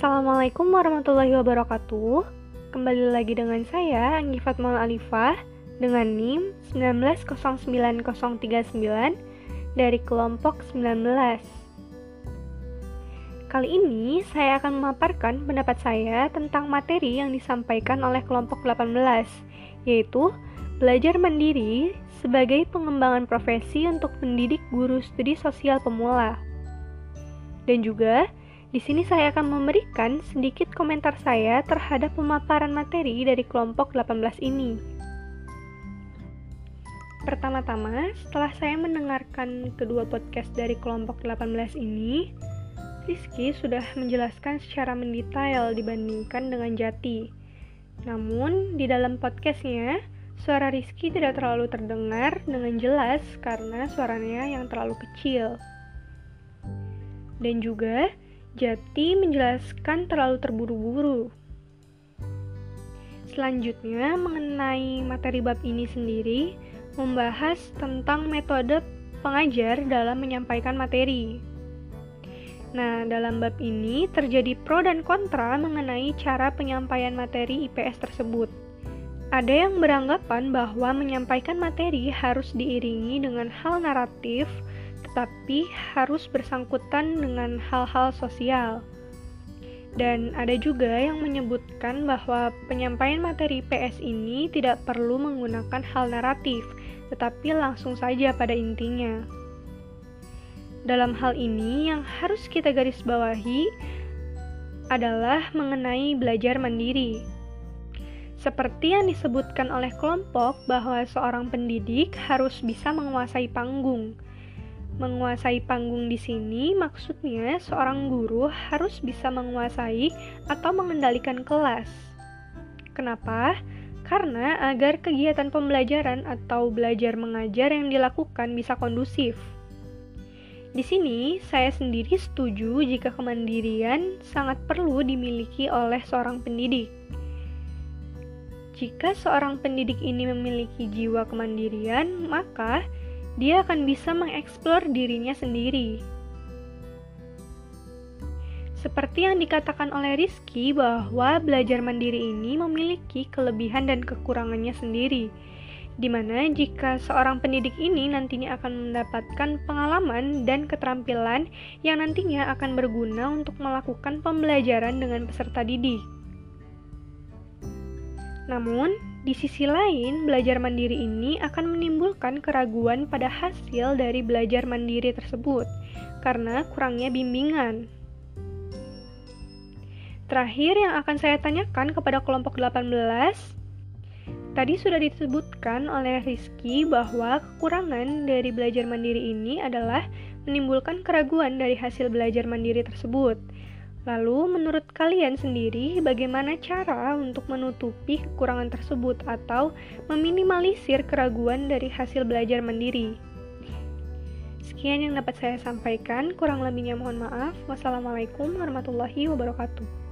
Assalamualaikum warahmatullahi wabarakatuh. Kembali lagi dengan saya Anggi Fatmal Alifah dengan NIM 1909039 dari kelompok 19. Kali ini saya akan memaparkan pendapat saya tentang materi yang disampaikan oleh kelompok 18, yaitu belajar mandiri sebagai pengembangan profesi untuk mendidik guru studi sosial pemula. Dan juga di sini saya akan memberikan sedikit komentar saya terhadap pemaparan materi dari kelompok 18 ini. Pertama-tama, setelah saya mendengarkan kedua podcast dari kelompok 18 ini, Rizky sudah menjelaskan secara mendetail dibandingkan dengan Jati. Namun, di dalam podcastnya, suara Rizky tidak terlalu terdengar dengan jelas karena suaranya yang terlalu kecil. Dan juga, Jati menjelaskan terlalu terburu-buru. Selanjutnya, mengenai materi bab ini sendiri, membahas tentang metode pengajar dalam menyampaikan materi. Nah, dalam bab ini terjadi pro dan kontra mengenai cara penyampaian materi IPS tersebut. Ada yang beranggapan bahwa menyampaikan materi harus diiringi dengan hal naratif tetapi harus bersangkutan dengan hal-hal sosial. Dan ada juga yang menyebutkan bahwa penyampaian materi PS ini tidak perlu menggunakan hal naratif, tetapi langsung saja pada intinya. Dalam hal ini, yang harus kita garis bawahi adalah mengenai belajar mandiri. Seperti yang disebutkan oleh kelompok, bahwa seorang pendidik harus bisa menguasai panggung Menguasai panggung di sini maksudnya seorang guru harus bisa menguasai atau mengendalikan kelas. Kenapa? Karena agar kegiatan pembelajaran atau belajar mengajar yang dilakukan bisa kondusif. Di sini, saya sendiri setuju jika kemandirian sangat perlu dimiliki oleh seorang pendidik. Jika seorang pendidik ini memiliki jiwa kemandirian, maka dia akan bisa mengeksplor dirinya sendiri. Seperti yang dikatakan oleh Rizky bahwa belajar mandiri ini memiliki kelebihan dan kekurangannya sendiri, di mana jika seorang pendidik ini nantinya akan mendapatkan pengalaman dan keterampilan yang nantinya akan berguna untuk melakukan pembelajaran dengan peserta didik. Namun, di sisi lain, belajar mandiri ini akan menimbulkan keraguan pada hasil dari belajar mandiri tersebut karena kurangnya bimbingan. Terakhir yang akan saya tanyakan kepada kelompok 18, tadi sudah disebutkan oleh Rizky bahwa kekurangan dari belajar mandiri ini adalah menimbulkan keraguan dari hasil belajar mandiri tersebut. Lalu, menurut kalian sendiri, bagaimana cara untuk menutupi kekurangan tersebut atau meminimalisir keraguan dari hasil belajar mandiri? Sekian yang dapat saya sampaikan, kurang lebihnya mohon maaf. Wassalamualaikum warahmatullahi wabarakatuh.